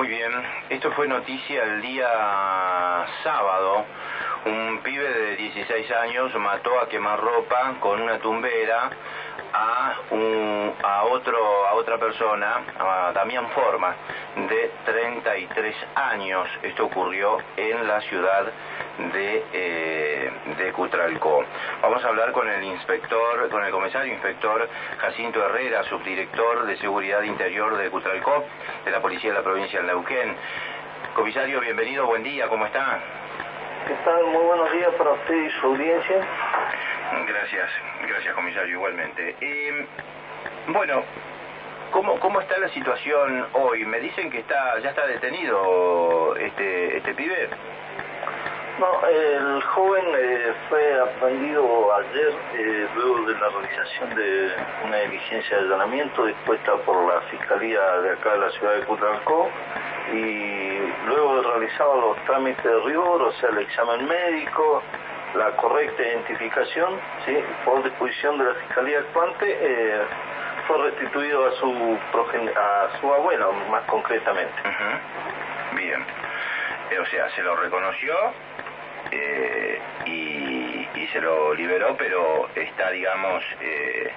Muy bien, esto fue noticia el día sábado. Un pibe de 16 años mató a quemarropa con una tumbera a, un, a, otro, a otra persona, a Damián Forma, de 33 años. Esto ocurrió en la ciudad de, eh, de Cutralcó. Vamos a hablar con el inspector, con el comisario inspector Jacinto Herrera, subdirector de Seguridad Interior de Cutralcó, de la Policía de la Provincia de Neuquén. Comisario, bienvenido, buen día, ¿cómo está? ¿Qué tal? Muy buenos días para usted y su audiencia. Gracias, gracias comisario, igualmente. Eh, bueno, ¿cómo, ¿cómo está la situación hoy? Me dicen que está ya está detenido este, este pibe. No, el joven eh, fue aprendido ayer eh, luego de la realización de una diligencia de allanamiento dispuesta por la Fiscalía de acá de la ciudad de Cutralcó y luego de realizar los trámites de rigor, o sea, el examen médico, la correcta identificación, ¿sí? por disposición de la Fiscalía actuante, eh, fue restituido a su, a su abuelo, más concretamente. Bien. o sea, se lo reconoció eh, y, y, se lo liberó, pero está, digamos, eh,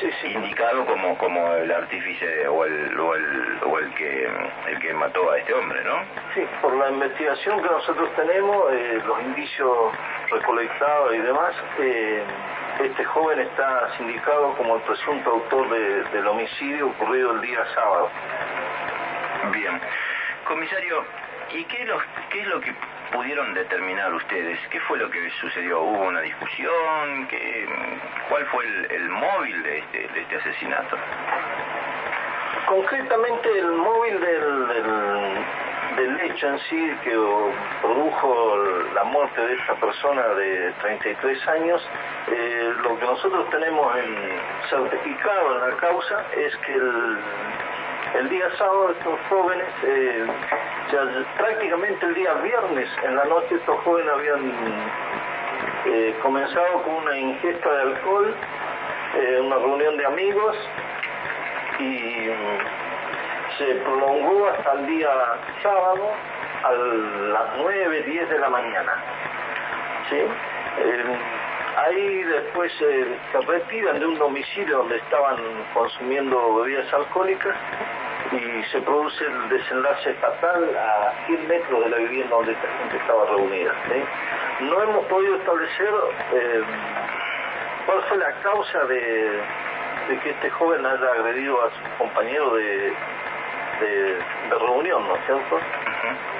sí, sí. indicado como como el artífice o el, o el, o el que el que mató a este hombre, ¿no? Sí, por la investigación que nosotros tenemos, eh, los indicios recolectados y demás, eh, este joven está sindicado como el presunto autor de, del homicidio ocurrido el día sábado. Bien. Comisario, ¿y qué, los, qué es lo que pudieron determinar ustedes? ¿Qué fue lo que sucedió? ¿Hubo una discusión? ¿Qué, ¿Cuál fue el, móvil de este, de este asesinato? Concretamente el móvil del, del, hecho en sí que produjo la muerte de esta persona de 33 años, eh, lo que nosotros tenemos en, certificado en la causa es que el, el día sábado estos jóvenes, eh, prácticamente el día viernes en la noche estos jóvenes habían eh, comenzado con una ingesta de alcohol, eh, una reunión de amigos y se prolongó hasta el día sábado a las 9, 10 de la mañana. ¿sí? Ahí después se retiran de un domicilio donde estaban consumiendo bebidas alcohólicas y se produce el desenlace fatal a 100 metros de la vivienda donde esta gente estaba reunida. No hemos podido establecer eh, cuál fue la causa de, de, que este joven haya agredido a su compañero de, de, de reunión, ¿no es cierto?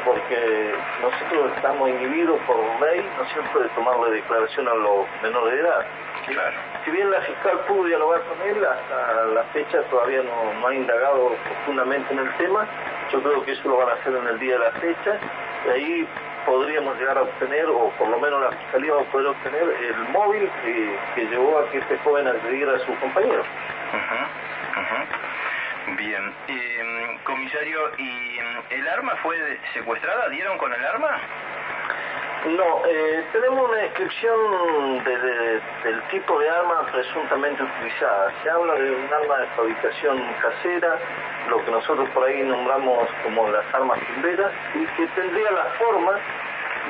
Porque nosotros estamos inhibidos por ley, ¿no es cierto?, de tomarle declaración a los menores de edad. Claro. Si bien la fiscal pudo dialogar con él, hasta la fecha todavía no, no, ha indagado profundamente en el tema, yo creo que eso lo van a hacer en el día de la fecha, y ahí podríamos llegar a obtener, o por lo menos la fiscalía va a poder obtener, el móvil que, que llevó a que este joven agrediera a su compañero. Uh -huh. Uh -huh. Bien, eh, comisario, ¿y el arma fue secuestrada? ¿Dieron con el arma? No, eh, tenemos una descripción de, de, del tipo de arma presuntamente utilizada. Se habla de un arma de fabricación casera, lo que nosotros por ahí nombramos como las armas timberas, y que tendría la forma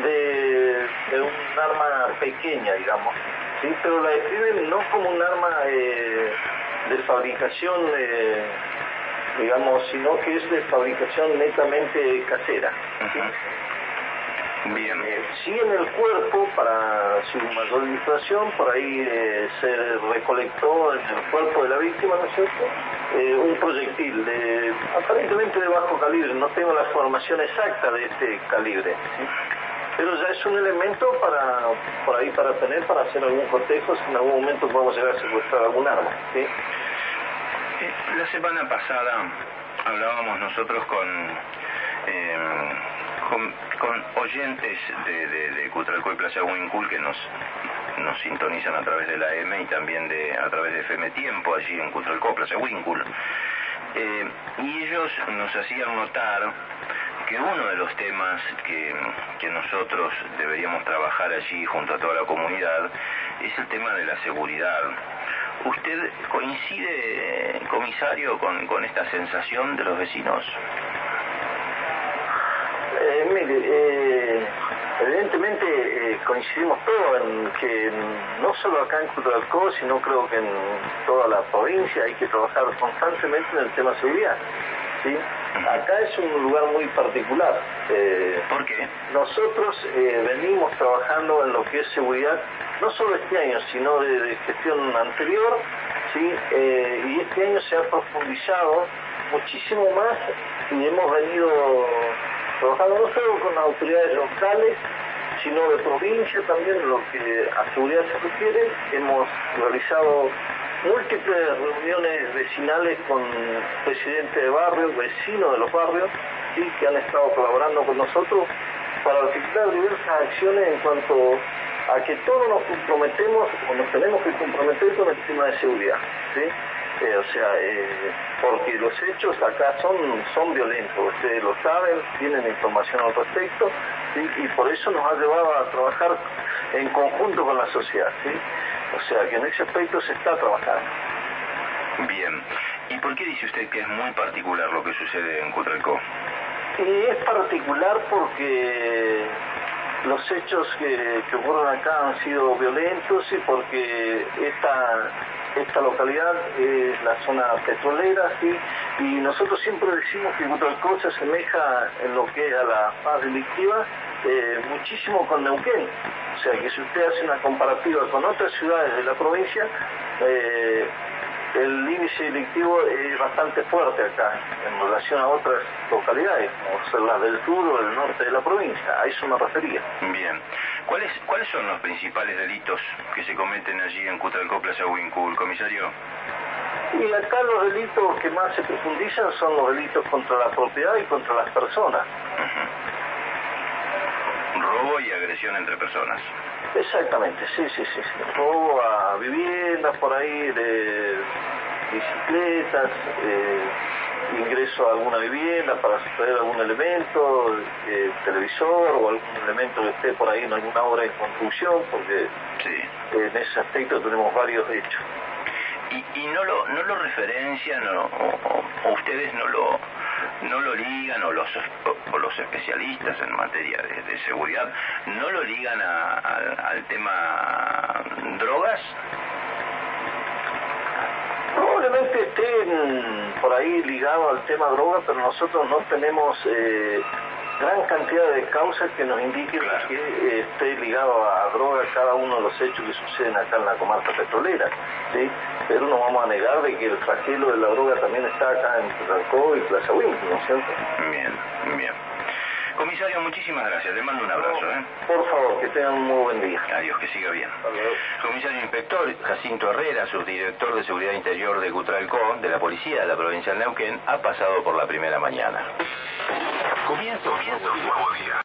de, de un arma pequeña, digamos. ¿sí? Pero la describen no como un arma eh, de fabricación eh, digamos, sino que es de fabricación netamente casera. ¿sí? Bien. Eh, sí en el cuerpo, para su mayor ilustración, por ahí eh, se recolectó en el cuerpo de la víctima, ¿no es cierto?, eh, un proyectil, de, aparentemente de bajo calibre, no tengo la formación exacta de este calibre, ¿sí? pero ya es un elemento para, por ahí para tener, para hacer algún cotejo, si en algún momento podemos llegar a secuestrar algún arma, ¿sí? La semana pasada hablábamos nosotros con, eh, con, oyentes de, de, de Cutralco y Plaza Wincul que nos, nos sintonizan a través de la M y también de, a través de FM Tiempo allí en Cutralco, Plaza Wincul. Eh, y ellos nos hacían notar que uno de los temas que, que nosotros deberíamos trabajar allí junto a toda la comunidad es el tema de la seguridad. ¿Usted coincide, eh, comisario, con, con, esta sensación de los vecinos? Eh. Bien. eh, evidentemente eh, coincidimos todos en que no solo acá en Cutralcó, sino creo que en toda la provincia hay que trabajar constantemente en el tema seguridad. ¿sí? Acá es un lugar muy particular. Eh, ¿Por qué? Nosotros eh, venimos trabajando en lo que es seguridad, no solo este año, sino de, gestión anterior, ¿sí? Eh, y este año se ha profundizado muchísimo más y hemos venido trabajando no solo con autoridades locales, sino de provincia también, lo que a seguridad se refiere. Hemos realizado múltiples reuniones vecinales con presidentes de barrios, vecinos de los barrios, que han estado colaborando con nosotros para articular diversas acciones en cuanto a que todos nos comprometemos o nos tenemos que comprometer con el tema de seguridad. Eh, o sea, eh, porque los hechos acá son, son violentos, ustedes lo saben, tienen información al respecto, y por eso nos ha llevado a trabajar en conjunto con la sociedad. ¿sí? O sea que en ese aspecto se está trabajando. Bien. ¿Y por qué dice usted que es muy particular lo que sucede en Cutralcó? Y es particular porque los hechos que, que ocurren acá han sido violentos y porque esta, esta localidad es la zona petrolera, y nosotros siempre decimos que Cutralcó se asemeja en lo que es a la paz delictiva eh, muchísimo con Neuquén. O sea que si usted hace una comparativa con otras ciudades de la provincia, eh, el índice delictivo es bastante fuerte acá en relación a otras localidades, como ser las del sur o del norte de la provincia. A eso me refería. Bien. ¿Cuáles, ¿Cuáles son los principales delitos que se cometen allí en Cutralcó, Plaza comisario? Y acá los delitos que más se profundizan son los delitos contra la propiedad y contra las personas robo y agresión entre personas. Exactamente, sí, sí, sí. Robo a viviendas por ahí, de bicicletas, eh, ingreso a alguna vivienda para sustraer algún elemento, eh, televisor o algún elemento que esté por ahí en alguna obra de construcción, porque en ese aspecto tenemos varios hechos. ¿Y, y no, lo, no lo referencian o ustedes no lo no lo ligan, o los, o los especialistas en materia de, seguridad, no lo ligan al tema drogas? Probablemente estén por ahí ligado al tema drogas, pero nosotros no tenemos eh, gran cantidad de causas que nos indiquen que eh, esté ligado a droga cada uno de los hechos que suceden acá en la comarca petrolera. ¿sí? Pero no vamos a negar de que el flagelo de la droga también está acá en Tutalcó y Plaza Winkler, ¿no es cierto? Bien, bien. Comisario, muchísimas gracias. Le mando un abrazo. ¿eh? Por favor, que tengan un muy buen día. Adiós, que siga bien. Comisario Inspector Jacinto Herrera, subdirector de Seguridad Interior de Cutralcó, de la Policía de la provincia de Neuquén, ha pasado por la primera mañana. Comienza, un nuevo día.